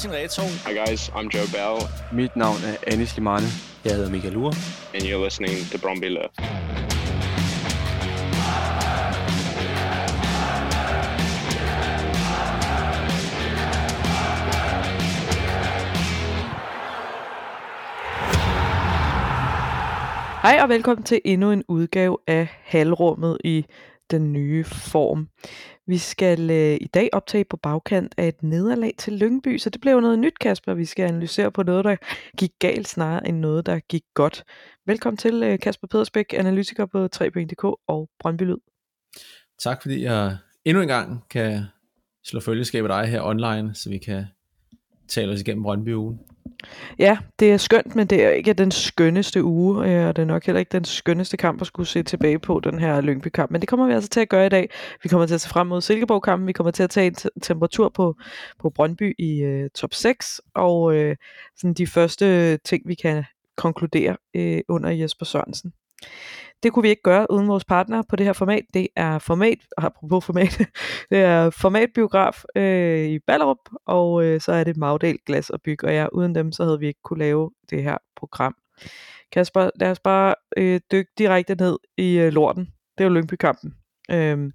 Martin Reto. Hi guys, I'm Joe Bell. Mit navn er Anis Limane. Jeg hedder Michael Ure. And you're listening to Bromby Love. Hej og velkommen til endnu en udgave af Halrummet i den nye form. Vi skal øh, i dag optage på bagkant af et nederlag til Lyngby, så det bliver noget nyt, Kasper. Vi skal analysere på noget, der gik galt snarere end noget, der gik godt. Velkommen til øh, Kasper Pedersbæk, analytiker på 3.dk og Brøndby Lyd. Tak fordi jeg endnu en gang kan slå følgeskab af dig her online, så vi kan tale os igennem Brøndby ugen. Ja, det er skønt, men det er ikke den skønneste uge, øh, og det er nok heller ikke den skønneste kamp at skulle se tilbage på, den her Lyngby-kamp. Men det kommer vi altså til at gøre i dag. Vi kommer til at se frem mod Silkeborg-kampen, vi kommer til at tage en temperatur på, på Brøndby i øh, top 6, og øh, sådan de første ting, vi kan konkludere øh, under Jesper Sørensen. Det kunne vi ikke gøre uden vores partner på det her format. Det er format, apropos format, det er formatbiograf øh, i Ballerup, og øh, så er det Magdal Glas og Byg, og ja, uden dem, så havde vi ikke kunne lave det her program. Kasper, lad os bare øh, dykke direkte ned i øh, lorten. Det er jo Lyngby-kampen. Øh,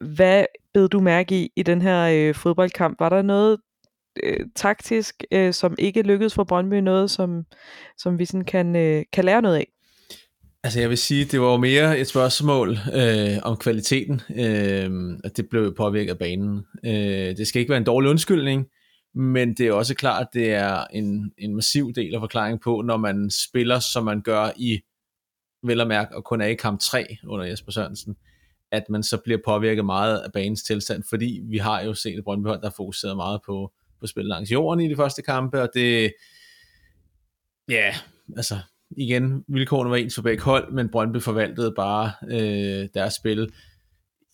hvad bed du mærke i i den her øh, fodboldkamp? Var der noget øh, taktisk, øh, som ikke lykkedes for Brøndby, noget som, som vi sådan kan, øh, kan lære noget af? Altså jeg vil sige, det var jo mere et spørgsmål øh, om kvaliteten, øh, at det blev påvirket af banen. Øh, det skal ikke være en dårlig undskyldning, men det er også klart, at det er en, en massiv del af forklaringen på, når man spiller, som man gør i vel og mærke, og kun er i kamp 3 under Jesper Sørensen, at man så bliver påvirket meget af banens tilstand, fordi vi har jo set et Brøndby der har fokuseret meget på, på spil langs jorden i de første kampe, og det, ja, altså igen, vilkårene var ens for begge hold, men Brøndby forvaltede bare øh, deres spil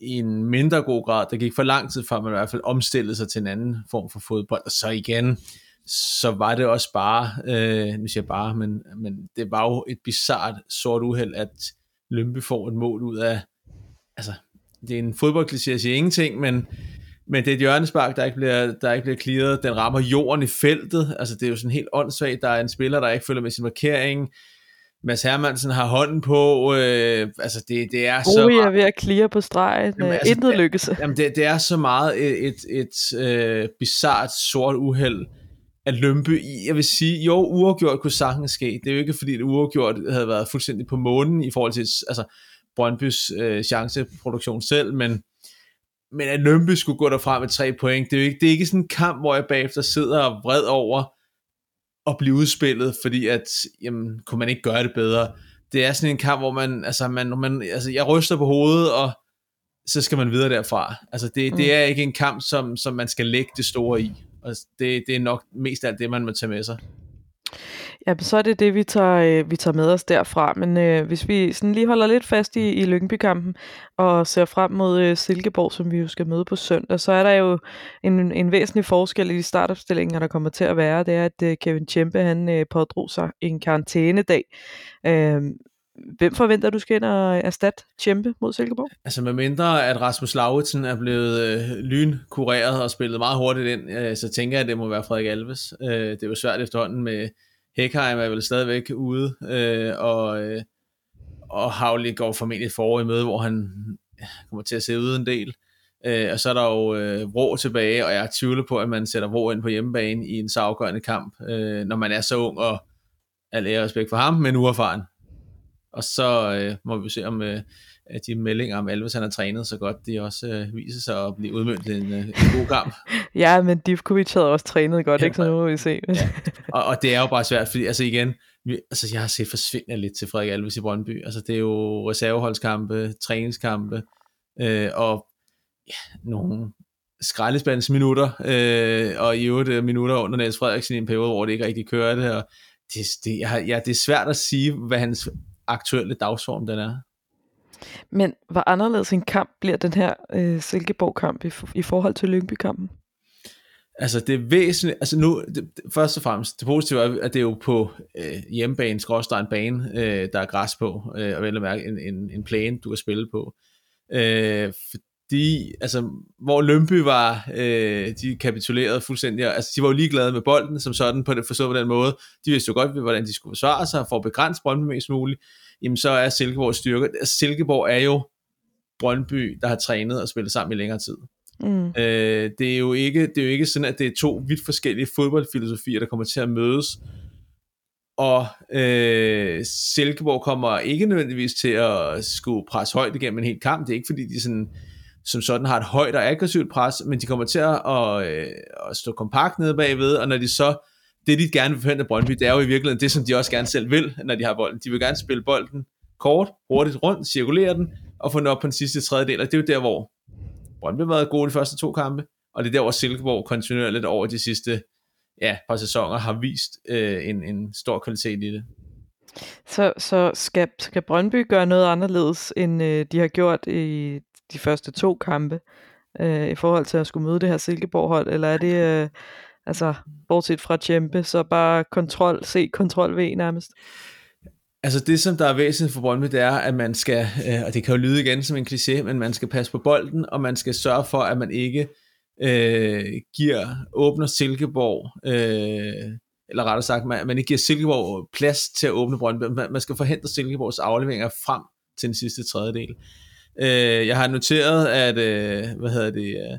i en mindre god grad. Der gik for lang tid, før man i hvert fald omstillede sig til en anden form for fodbold. Og så igen, så var det også bare, øh, nu siger jeg bare, men, men det var jo et bizart sort uheld, at Lømpe får et mål ud af, altså, det er en fodboldkliché, jeg siger ingenting, men, men det er et hjørnespark, der ikke bliver, der ikke bliver clearet. Den rammer jorden i feltet, altså det er jo sådan helt åndssvagt. Der er en spiller, der ikke følger med sin markering. Mads Hermansen har hånden på, øh, altså det, det er så... Ui er ved at clear på stregen, jamen, altså, intet lykkes. Jamen det, det er så meget et, et, et øh, bizart sort uheld at lømpe i. Jeg vil sige, jo, uafgjort kunne sagtens ske. Det er jo ikke fordi, at uafgjort havde været fuldstændig på månen i forhold til altså, Brøndbys øh, chanceproduktion selv, men, men at Lømpe skulle gå derfra med tre point, det er jo ikke, det er ikke sådan en kamp, hvor jeg bagefter sidder og vred over, at blive udspillet, fordi at, jamen, kunne man ikke gøre det bedre. Det er sådan en kamp, hvor man, altså, man, man, altså jeg ryster på hovedet, og så skal man videre derfra. Altså det, mm. det er ikke en kamp, som, som man skal lægge det store i. Og det, det er nok mest alt det, man må tage med sig. Ja, så er det det, vi tager, øh, vi tager med os derfra. Men øh, hvis vi sådan lige holder lidt fast i, i Lyngby-kampen og ser frem mod øh, Silkeborg, som vi jo skal møde på søndag, så er der jo en, en væsentlig forskel i de startopstillinger, der kommer til at være. Det er, at øh, Kevin Tjempe, han øh, pådrog sig en karantænedag. Øh, Hvem forventer du skal ind og erstatte Tjempe mod Silkeborg? Altså med mindre at Rasmus Lauritsen er blevet øh, lynkureret og spillet meget hurtigt ind, øh, så tænker jeg, at det må være Frederik Alves. Øh, det er jo svært efterhånden med Hekheim er vel stadigvæk ude, øh, og, øh, og Havli går formentlig forår i møde, hvor han kommer til at se ud en del. Øh, og så er der jo øh, Vrå tilbage, og jeg tvivler på, at man sætter Vrå ind på hjemmebane i en så afgørende kamp, øh, når man er så ung, og al ære respekt for ham, men uerfaren. Og så øh, må vi se, om øh, de meldinger om Alves, han har trænet så godt, de også øh, viser sig at blive udmøntet i en, øh, en god kamp. ja, men Divkovic havde også trænet godt, ja, ikke? Så nu må vi se. ja. og, og det er jo bare svært, fordi altså igen, vi, altså jeg har set forsvinde lidt til Frederik Alves i Brøndby. Altså det er jo reserveholdskampe, træningskampe, øh, og ja, nogle skraldespands minutter, øh, og i øvrigt øh, minutter under Niels Frederiksen i en periode, hvor det ikke rigtig kørte, og det, det, jeg, ja, det er svært at sige, hvad hans aktuelle dagsform den er. Men hvor anderledes en kamp bliver den her øh, Silkeborg-kamp i, i forhold til Lyngby-kampen? Altså det er væsentligt, altså nu, det, først og fremmest, det positive er, at det er jo på øh, hjemmebane, skråstrej en bane, øh, der er græs på, øh, og vel at mærke en, en, en plane, du kan spille på. Øh, fordi, altså, hvor Lømby var, øh, de kapitulerede fuldstændig, altså de var jo ligeglade med bolden, som sådan, på det, forstået på den måde, de vidste jo godt, hvordan de skulle forsvare sig, for at begrænse Brøndby mest muligt, jamen så er Silkeborg styrke, Silkeborg er jo Brøndby, der har trænet og spillet sammen i længere tid. Mm. Øh, det, er jo ikke, det er jo ikke sådan, at det er to vidt forskellige fodboldfilosofier, der kommer til at mødes, og øh, Silkeborg kommer ikke nødvendigvis til at skulle presse højt igennem en hel kamp. Det er ikke fordi, de sådan, som sådan har et højt og aggressivt pres, men de kommer til at, at, øh, at stå kompakt nede bagved, og når de så, det de gerne vil forhindre Brøndby, det er jo i virkeligheden det, som de også gerne selv vil, når de har bolden. De vil gerne spille bolden kort, hurtigt rundt, cirkulere den, og få den op på den sidste tredjedel, og det er jo der, hvor Brøndby har været gode de første to kampe, og det er der, hvor Silkeborg kontinuerligt over de sidste ja, par sæsoner har vist øh, en, en stor kvalitet i det. Så, så skal, skal Brøndby gøre noget anderledes, end øh, de har gjort i de første to kampe, øh, i forhold til at skulle møde det her Silkeborg-hold, eller er det, øh, altså, bortset fra Tjempe, så bare kontrol C, kontrol V nærmest? Altså det, som der er væsentligt for Brøndby, det er, at man skal, øh, og det kan jo lyde igen som en kliché, men man skal passe på bolden, og man skal sørge for, at man ikke øh, giver, åbner Silkeborg, øh, eller rettere sagt, man, man ikke giver Silkeborg plads til at åbne Brøndby. Man, man skal forhindre Silkeborgs afleveringer frem til den sidste tredjedel. Øh, jeg har noteret, at, øh, hvad hedder det, øh,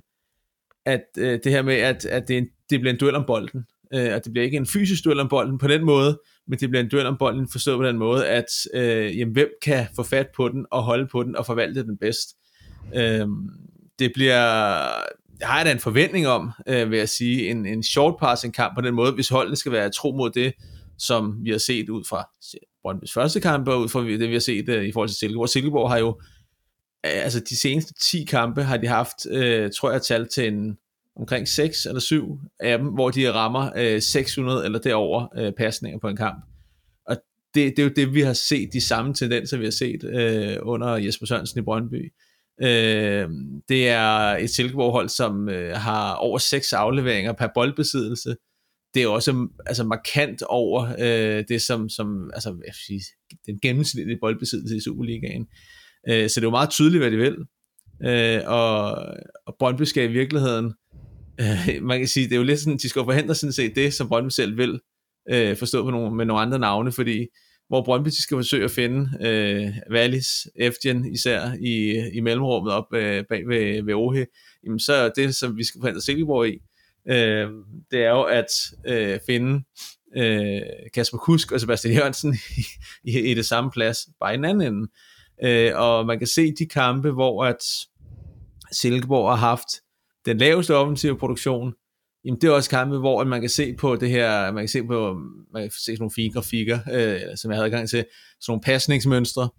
at øh, det her med, at, at det, en, det bliver en duel om bolden, øh, og det bliver ikke en fysisk duel om bolden på den måde, men det bliver en duel om bolden forstået på den måde, at øh, jamen, hvem kan få fat på den og holde på den og forvalte den bedst. Øh, det bliver, jeg har da en forventning om, øh, vil jeg sige, en, en short passing kamp på den måde, hvis holdene skal være tro mod det, som vi har set ud fra Brøndby's første kamp, og ud fra det, vi har set øh, i forhold til Silkeborg. Silkeborg har jo, øh, altså de seneste 10 kampe, har de haft, øh, tror jeg, tal til en, omkring 6 eller 7 af dem, hvor de rammer øh, 600 eller derover øh, pasninger på en kamp. Og det, det er jo det, vi har set, de samme tendenser, vi har set øh, under Jesper Sørensen i Brøndby. Øh, det er et Silkeborg-hold, som øh, har over 6 afleveringer per boldbesiddelse. Det er også altså, markant over øh, det, som, som altså, jeg sige, den gennemsnitlige boldbesiddelse i Superligaen. Øh, så det er jo meget tydeligt, hvad de vil. Øh, og, og Brøndby skal i virkeligheden, øh, man kan sige, det er jo lidt sådan, de skal forhindre sådan set det, som Brøndby selv vil, øh, forstå på nogle, med nogle andre navne, fordi hvor Brøndby skal forsøge at finde øh, Wallis, Efgen især i, i mellemrummet op øh, bag ved, ved Ohe, jamen så er det, som vi skal forhindre Silkeborg i, øh, det er jo at øh, finde øh, Kasper Kusk og Sebastian Jørgensen i, i, i det samme plads, bare i den anden ende. Øh, og man kan se de kampe, hvor at Silkeborg har haft den laveste offensive produktion, Jamen det er også kampe, hvor man kan se på det her, man kan se på, man kan se sådan nogle fine grafikker, øh, som jeg havde gang til, sådan nogle pasningsmønstre,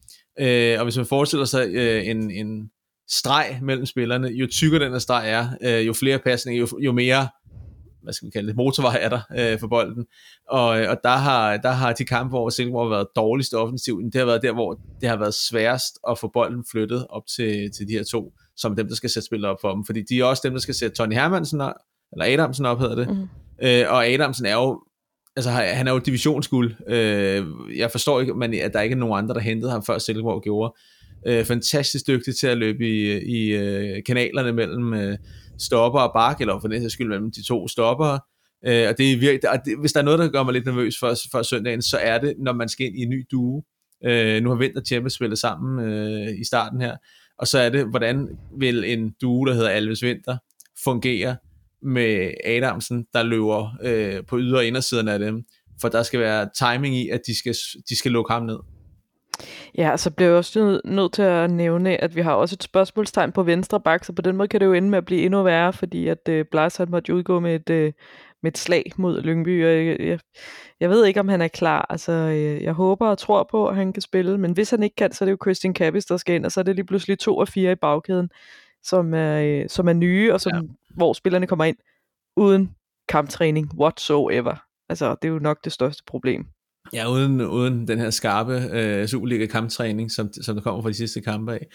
øh, og hvis man forestiller sig øh, en, en streg mellem spillerne, jo tykkere den her streg er, øh, jo flere pasninger, jo, jo mere hvad skal vi kalde det, motorvej er der øh, for bolden. Og, øh, og der, har, der har de kampe, hvor Silkeborg har været dårligst offensivt, det har været der, hvor det har været sværest at få bolden flyttet op til, til de her to, som dem, der skal sætte spillet op for dem. Fordi de er også dem, der skal sætte Tony Hermansen eller Adamsen op hedder det. Mm. Øh, og Adamsen er jo, altså han er jo divisionsguld. Øh, jeg forstår ikke, men, at der ikke er nogen andre, der hentede ham før Silkeborg gjorde. Øh, fantastisk dygtig til at løbe i, i øh, kanalerne mellem øh, stopper og bak, eller for den skyld mellem de to stopper. Øh, og det er virkelig, og det, hvis der er noget, der gør mig lidt nervøs for, for søndagen, så er det, når man skal ind i en ny duo. Øh, nu har Vinter og Champions spillet sammen øh, i starten her, og så er det, hvordan vil en duo, der hedder Alves Vinter, fungere med Adamsen, der løber øh, på yder- og indersiden af dem, for der skal være timing i, at de skal, de skal lukke ham ned. Ja, så bliver jeg også nødt til at nævne, at vi har også et spørgsmålstegn på venstre bak, så på den måde kan det jo ende med at blive endnu værre, fordi at øh, Blas han måtte udgå med et, øh, med et slag mod Lyngby, og jeg, jeg, jeg ved ikke, om han er klar. Altså, øh, jeg håber og tror på, at han kan spille, men hvis han ikke kan, så er det jo Christian Kappis, der skal ind, og så er det lige pludselig to og fire i bagkæden, som er, øh, som er nye, og som ja hvor spillerne kommer ind uden kamptræning whatsoever. Altså, det er jo nok det største problem. Ja, uden, uden den her skarpe øh, Superliga-kamptræning, som, som der kommer fra de sidste kampe af.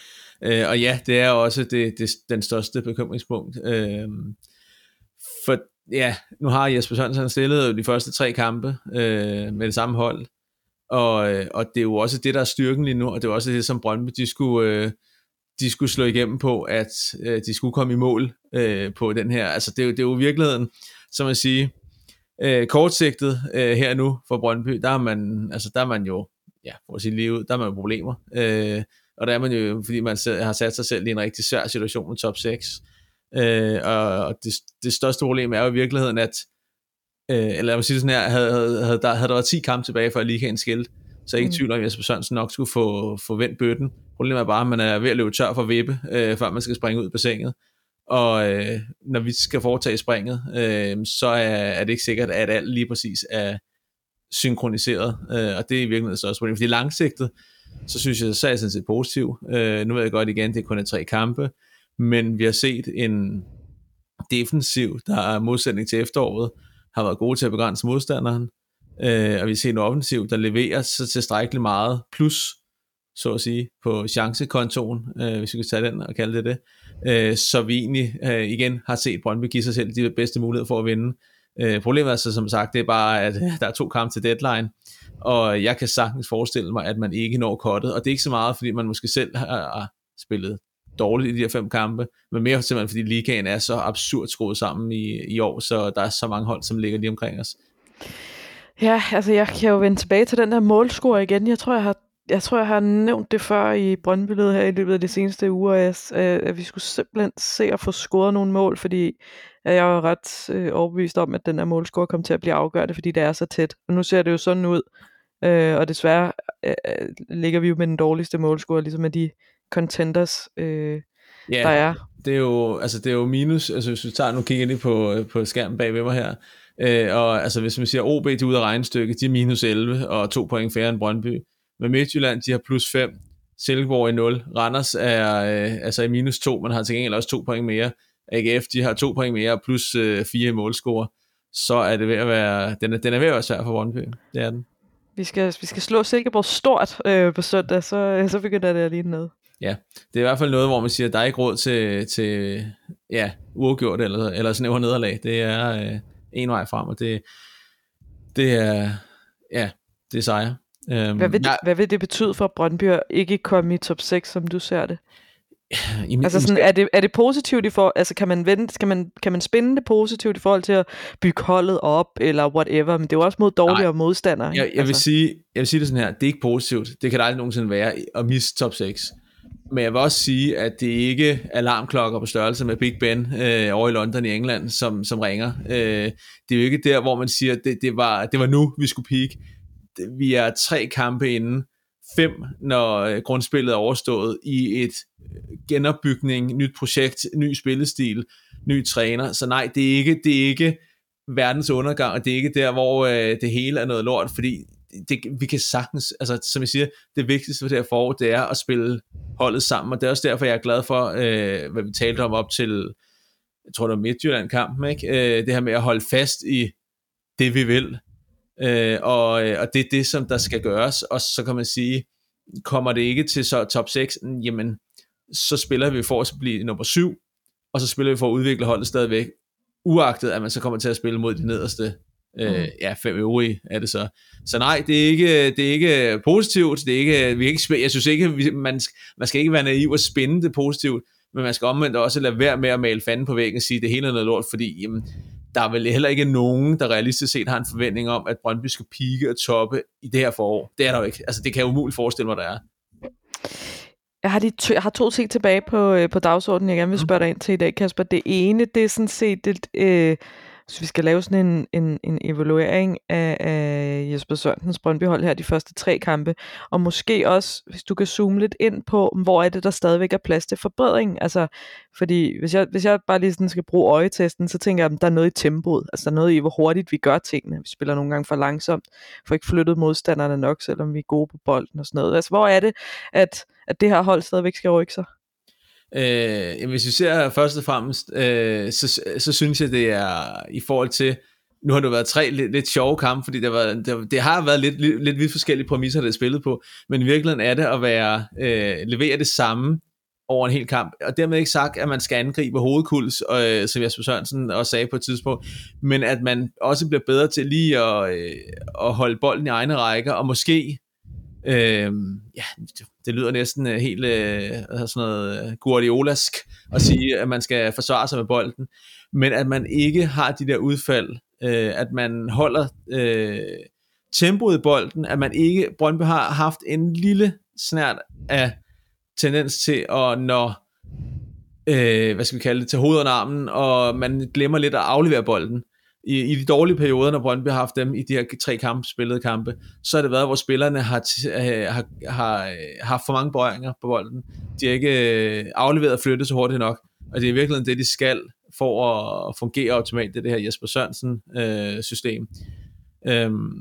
Øh, og ja, det er også det, det, den største bekymringspunkt. Øh, for ja, nu har Jesper Sørensen stillet de første tre kampe øh, med det samme hold, og, øh, og det er jo også det, der er styrken lige nu, og det er også det, som Brøndby, de skulle, øh, de skulle slå igennem på, at øh, de skulle komme i mål øh, på den her. Altså det er jo, det er jo virkeligheden, som man siger, øh, kortsigtet øh, her nu for Brøndby, der er man, altså der er man jo, ja, for at sige lige ud, der er man jo problemer. Øh, og der er man jo, fordi man har sat sig selv i en rigtig svær situation med top 6. Øh, og det, det største problem er jo i virkeligheden, at øh, eller jeg vil sige sådan her, havde, havde, havde, der, havde der været 10 kampe tilbage, før ligaen skilt, så jeg ikke mm. tvivl om, at Jesper Sørensen nok skulle få, få vendt bøtten. Problemet er bare, at man er ved at løbe tør for vippe, øh, før man skal springe ud på senget. Og øh, når vi skal foretage springet, øh, så er, er det ikke sikkert, at alt lige præcis er synkroniseret. Øh, og det er i virkeligheden så også problem. Fordi langsigtet, så synes jeg, så er jeg sådan set positiv. Øh, nu ved jeg godt igen, det er kun er tre kampe, men vi har set en defensiv, der er modsætning til efteråret, har været gode til at begrænse modstanderen, øh, og vi ser en offensiv, der leverer så tilstrækkeligt meget, plus, så at sige, på chancekontoen, øh, hvis vi kan tage den og kalde det det, øh, så vi egentlig øh, igen har set Brøndby give sig selv de bedste muligheder for at vinde. Øh, problemet er så som sagt, det er bare, at der er to kampe til deadline, og jeg kan sagtens forestille mig, at man ikke når kottet, og det er ikke så meget, fordi man måske selv har spillet dårligt i de her fem kampe, men mere simpelthen fordi ligaen er så absurd skruet sammen i, i år, så der er så mange hold, som ligger lige omkring os. Ja, altså jeg kan jo vende tilbage til den der målscore igen. Jeg tror, jeg har jeg tror, jeg har nævnt det før i brøndby her i løbet af de seneste uger, at, øh, at vi skulle simpelthen se at få scoret nogle mål, fordi jeg var ret øh, overbevist om, at den her målscore kom til at blive afgørende, fordi det er så tæt. Og nu ser det jo sådan ud, øh, og desværre øh, øh ligger vi jo med den dårligste målscore, ligesom med de contenders, øh, ja, der er. Det er jo, altså det er jo minus, altså hvis vi tager, nu kigger lige på, på skærmen bag ved mig her, øh, og altså hvis man siger OB, de er ude af regnestykket, de er minus 11, og to point færre end Brøndby. Med Midtjylland, de har plus 5, Silkeborg i 0, Randers er øh, altså i minus 2, man har til gengæld også to point mere. AGF, de har to point mere, plus øh, fire i målscore. Så er det ved at være, den er, den er ved at være svær for Brøndby. Det er den. Vi skal, vi skal slå Silkeborg stort øh, på søndag, så, så begynder det at ligne noget ja, det er i hvert fald noget, hvor man siger, at der er ikke råd til, til ja, uafgjort eller, eller snæver nederlag. Det er øh, en vej frem, og det, det er, ja, det er sejr. Um, hvad, vil det, hvad vil det betyde for Brøndby at ikke komme i top 6, som du ser det? Jamen, altså sådan, er, det, er det positivt i for, altså kan man vente, kan man, kan man spænde det positivt i forhold til at bygge holdet op, eller whatever, men det er jo også mod dårligere Nej, modstandere. Jeg, jeg, altså. vil sige, jeg vil sige det sådan her, det er ikke positivt, det kan der aldrig nogensinde være at miste top 6. Men jeg vil også sige, at det ikke er alarmklokker på størrelse med Big Ben øh, over i London i England, som, som ringer. Øh, det er jo ikke der, hvor man siger, at det, det, var, det var nu, vi skulle peak. Vi er tre kampe inden, fem, når øh, grundspillet er overstået, i et øh, genopbygning, nyt projekt, ny spillestil, ny træner. Så nej, det er ikke, det er ikke verdens undergang, og det er ikke der, hvor øh, det hele er noget lort, fordi det, vi kan sagtens, altså som jeg siger, det vigtigste for det her forår, det er at spille holdet sammen, og det er også derfor, jeg er glad for, øh, hvad vi talte om op til, jeg tror det var Midtjylland-kampen, ikke? Øh, det her med at holde fast i det, vi vil, øh, og, og det er det, som der skal gøres, og så kan man sige, kommer det ikke til så top 6, jamen, så spiller vi for at blive nummer 7, og så spiller vi for at udvikle holdet stadigvæk, uagtet at man så kommer til at spille mod de nederste Øh, mm. ja, fem øvrige er det så. Så nej, det er ikke, det er ikke positivt. Det er ikke, vi kan ikke, jeg synes ikke, man, man skal ikke være naiv og spænde det positivt, men man skal omvendt også lade være med at male fanden på væggen og sige, at det hele er noget lort, fordi jamen, der er vel heller ikke nogen, der realistisk set har en forventning om, at Brøndby skal pike og toppe i det her forår. Det er der jo ikke. Altså, det kan jeg umuligt forestille mig, der er. Jeg har, de to, jeg har to ting tilbage på, øh, på dagsordenen, jeg gerne vil mm. spørge dig ind til i dag, Kasper. Det ene, det er sådan set det, øh, hvis vi skal lave sådan en, en, en evaluering af, af Jesper Sørensens Brøndbyhold her de første tre kampe, og måske også, hvis du kan zoome lidt ind på, hvor er det, der stadigvæk er plads til forbedring. Altså, fordi hvis jeg, hvis jeg bare lige sådan skal bruge øjetesten, så tænker jeg, at der er noget i tempoet. Altså, der er noget i, hvor hurtigt vi gør tingene. Vi spiller nogle gange for langsomt, får ikke flyttet modstanderne nok, selvom vi er gode på bolden og sådan noget. Altså, hvor er det, at, at det her hold stadigvæk skal rykke sig? Øh, hvis vi ser først og fremmest, øh, så, så synes jeg, det er i forhold til, nu har det været tre lidt, lidt sjove kampe, fordi det, var, det, det har været lidt, lidt, lidt vidt forskellige præmisser, det er spillet på, men i virkeligheden er det at være, øh, levere det samme over en hel kamp, og dermed ikke sagt, at man skal angribe hovedkuls, øh, som Jesper Sørensen også sagde på et tidspunkt, men at man også bliver bedre til lige at, øh, at holde bolden i egne rækker, og måske Øh, ja, det, lyder næsten øh, helt øh, sådan noget øh, Guardiolask at sige, at man skal forsvare sig med bolden, men at man ikke har de der udfald, øh, at man holder øh, tempoet i bolden, at man ikke, Brøndby har haft en lille snært af tendens til at når, øh, hvad skal vi kalde det, til hovedet og armen, og man glemmer lidt at aflevere bolden i, i de dårlige perioder, når Brøndby har haft dem i de her tre kampe, spillede kampe, så har det været, hvor spillerne har, øh, har, har, har haft for mange bøjninger på bolden. De har ikke øh, afleveret og flyttet så hurtigt nok, og det er virkelig det, de skal for at fungere optimalt, det det her Jesper Sørensen øh, system. Øhm,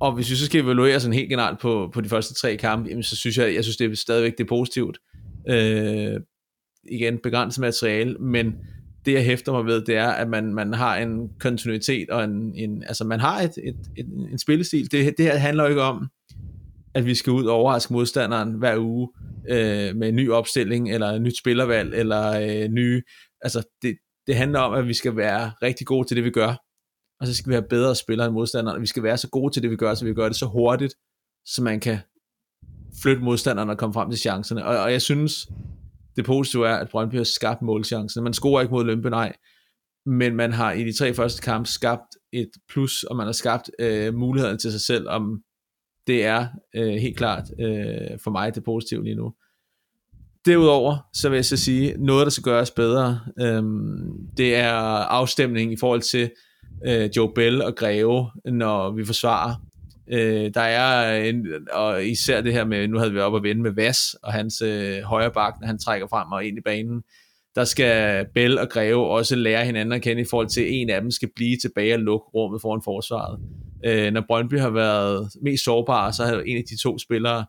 og hvis vi så skal evaluere sådan helt generelt på, på de første tre kampe, jamen, så synes jeg, jeg synes det er stadigvæk det er positivt. Øh, igen, begrænset materiale, men det jeg hæfter mig ved, det er, at man, man har en kontinuitet, og en, en, altså man har et, et, et, en spillestil. Det, det her handler jo ikke om, at vi skal ud og overraske modstanderen hver uge øh, med en ny opstilling, eller et nyt spillervalg, eller øh, nye, altså det, det handler om, at vi skal være rigtig gode til det, vi gør, og så skal vi have bedre spillere end modstanderen, og vi skal være så gode til det, vi gør, så vi gør det så hurtigt, så man kan flytte modstanderen og komme frem til chancerne. Og, og jeg synes, det positive er, at Brøndby har skabt målchancen. Man scorer ikke mod Lømpe, nej, men man har i de tre første kampe skabt et plus, og man har skabt øh, muligheden til sig selv, om det er øh, helt klart øh, for mig det positive lige nu. Derudover, så vil jeg så sige, noget der skal gøres bedre, øh, det er afstemningen i forhold til øh, Joe Bell og Greve, når vi forsvarer. Øh, der er en, og især det her med, nu havde vi op at vende med Vas og hans øh, højre bak, når han trækker frem og ind i banen. Der skal Bell og Greve også lære hinanden at kende i forhold til, at en af dem skal blive tilbage og lukke rummet foran forsvaret. Øh, når Brøndby har været mest sårbare, så har en af de to spillere,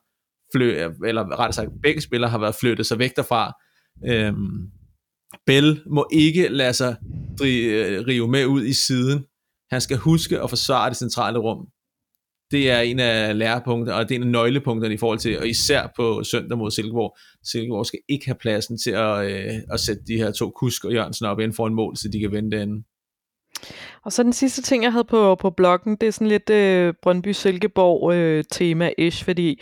flø, eller rettere sagt begge spillere, har været flyttet sig væk derfra. Øh, Bell må ikke lade sig drive, øh, rive med ud i siden. Han skal huske at forsvare det centrale rum det er en af lærepunkterne, og det er en af nøglepunkterne i forhold til, og især på søndag mod Silkeborg. Silkeborg skal ikke have pladsen til at, øh, at sætte de her to Kusk og Jørgensen op inden for en mål, så de kan vende den. Og så den sidste ting, jeg havde på, på bloggen, det er sådan lidt øh, Brøndby-Silkeborg-tema-ish, øh, fordi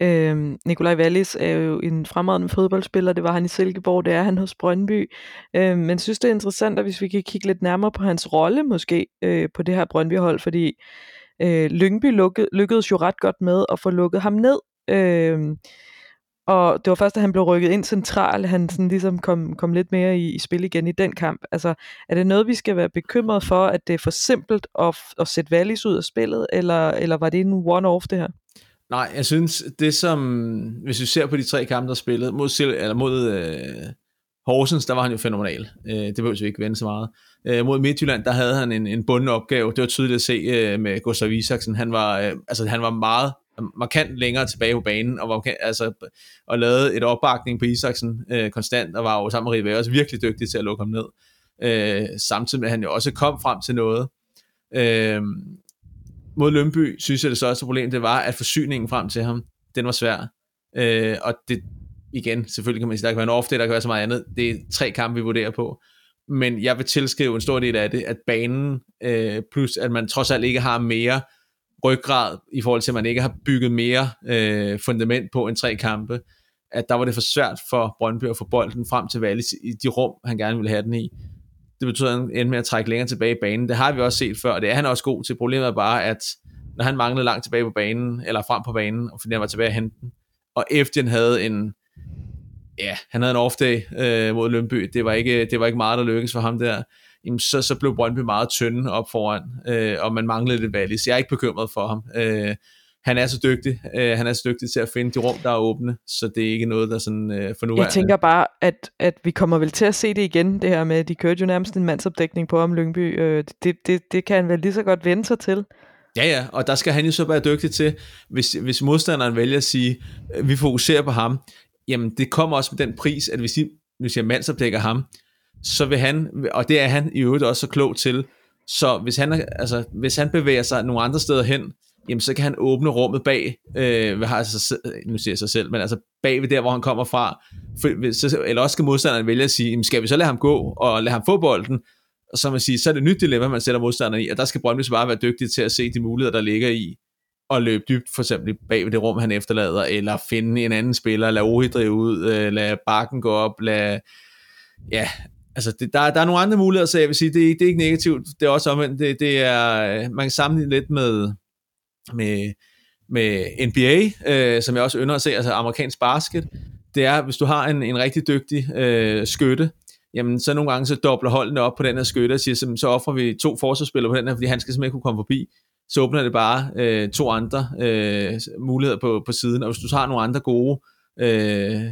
øh, Nikolaj Wallis er jo en fremragende fodboldspiller, det var han i Silkeborg, det er han hos Brøndby. Øh, men synes det er interessant, at hvis vi kan kigge lidt nærmere på hans rolle måske øh, på det her Brøndby-hold, fordi Øh, Lyngby lukkede, lykkedes jo ret godt med at få lukket ham ned. Øh, og det var først, da han blev rykket ind central, han sådan ligesom kom, kom lidt mere i, i spil igen i den kamp. Altså, er det noget, vi skal være bekymret for, at det er for simpelt at, at sætte Wallis ud af spillet, eller, eller var det en one-off det her? Nej, jeg synes, det som, hvis vi ser på de tre kampe, der spillet mod, eller mod øh, Horsens, der var han jo fænomenal. Øh, det behøver vi ikke vende så meget. Øh, mod Midtjylland, der havde han en, en bunden opgave. Det var tydeligt at se øh, med Gustav Isaksen. Han var, øh, altså, han var meget markant længere tilbage på banen, og, var, altså, og lavede et opbakning på Isaksen øh, konstant, og var jo sammen med også virkelig dygtig til at lukke ham ned. Øh, samtidig med, at han jo også kom frem til noget. Øh, mod Lønby, synes jeg det største problem, det var, at forsyningen frem til ham, den var svær. Øh, og det, igen, selvfølgelig kan man sige, der kan være en off der kan være så meget andet. Det er tre kampe, vi vurderer på. Men jeg vil tilskrive en stor del af det, at banen, øh, plus at man trods alt ikke har mere ryggrad, i forhold til at man ikke har bygget mere øh, fundament på en tre kampe, at der var det for svært for Brøndby at få bolden frem til Wallis i de rum, han gerne ville have den i. Det betyder, at han endte med at trække længere tilbage i banen. Det har vi også set før, og det er han også god til. Problemet er bare, at når han manglede langt tilbage på banen, eller frem på banen, og fordi han var tilbage at hente den, og efter havde en ja, han havde en off-day øh, mod Lønby. Det var, ikke, det var ikke meget, der lykkedes for ham der. Jamen, så, så blev Brøndby meget tynde op foran, øh, og man manglede lidt valg. Så jeg er ikke bekymret for ham. Øh, han er så dygtig. Øh, han er så dygtig til at finde de rum, der er åbne, så det er ikke noget, der sådan øh, for nu Jeg tænker bare, at, at vi kommer vel til at se det igen, det her med, at de kørte jo nærmest en mandsopdækning på om Lyngby. Øh, det, det, det kan han vel lige så godt vende sig til. Ja, ja, og der skal han jo så være dygtig til, hvis, hvis modstanderen vælger at sige, vi fokuserer på ham, jamen det kommer også med den pris, at hvis I, hvis jeg mandsopdækker ham, så vil han, og det er han i øvrigt også så klog til, så hvis han, altså, hvis han bevæger sig nogle andre steder hen, jamen så kan han åbne rummet bag, øh, hvad har altså, nu siger jeg sig selv, men altså bag ved der, hvor han kommer fra, for, så, eller også skal modstanderen vælge at sige, jamen, skal vi så lade ham gå, og lade ham få bolden, og så man sige, så er det et nyt dilemma, man sætter modstanderen i, og der skal Brøndby bare være dygtig til at se de muligheder, der ligger i, at løbe dybt, for eksempel bag ved det rum, han efterlader, eller finde en anden spiller, lade Ohi drive ud, øh, lade Bakken gå op, lade, ja, altså det, der, der er nogle andre muligheder, så jeg vil sige, det, det er ikke negativt, det er også omvendt, det, det er, man kan sammenligne lidt med, med, med NBA, øh, som jeg også ynder at se, altså amerikansk basket, det er, hvis du har en, en rigtig dygtig øh, skytte, jamen så nogle gange så dobler holdene op på den her skytte og siger, så, så offrer vi to forsvarsspillere på den her, fordi han skal simpelthen kunne komme forbi. Så åbner det bare øh, to andre øh, muligheder på, på siden, og hvis du har nogle andre gode øh,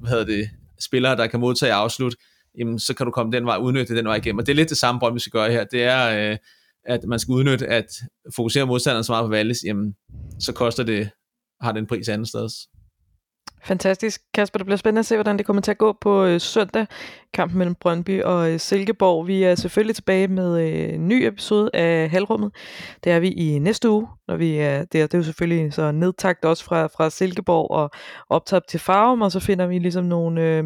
hvad hedder det, spillere, der kan modtage afslut, jamen så kan du komme den vej, udnytte den vej igennem. Og det er lidt det samme, Brøndby skal gøre her. Det er, øh, at man skal udnytte at fokusere modstanderen så meget på Valles, jamen så koster det, har den pris andet sted. Fantastisk. Kasper, det bliver spændende at se, hvordan det kommer til at gå på øh, søndag. Kampen mellem Brøndby og øh, Silkeborg. Vi er selvfølgelig tilbage med øh, en ny episode af Halvrummet. Det er vi i næste uge, når vi er der. Det er jo selvfølgelig så nedtagt også fra, fra Silkeborg og optaget til Farum, og så finder vi ligesom nogle, øh,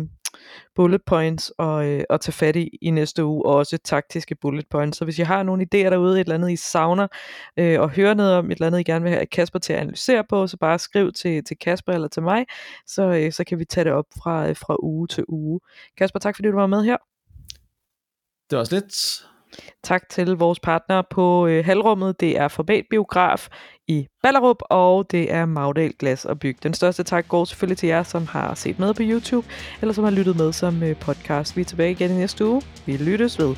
bullet points og, øh, at tage fat i i næste uge, og også taktiske bullet points. Så hvis I har nogle idéer derude, et eller andet I savner, øh, og hører noget om, et eller andet I gerne vil have Kasper til at analysere på, så bare skriv til, til Kasper eller til mig, så, øh, så kan vi tage det op fra, øh, fra uge til uge. Kasper, tak fordi du var med her. Det var også lidt. Tak til vores partner på øh, halvrummet. Det er Forbat Biograf i Ballerup, og det er Magdal Glas og Byg. Den største tak går selvfølgelig til jer, som har set med på YouTube, eller som har lyttet med som øh, podcast. Vi er tilbage igen i næste uge. Vi lyttes ved.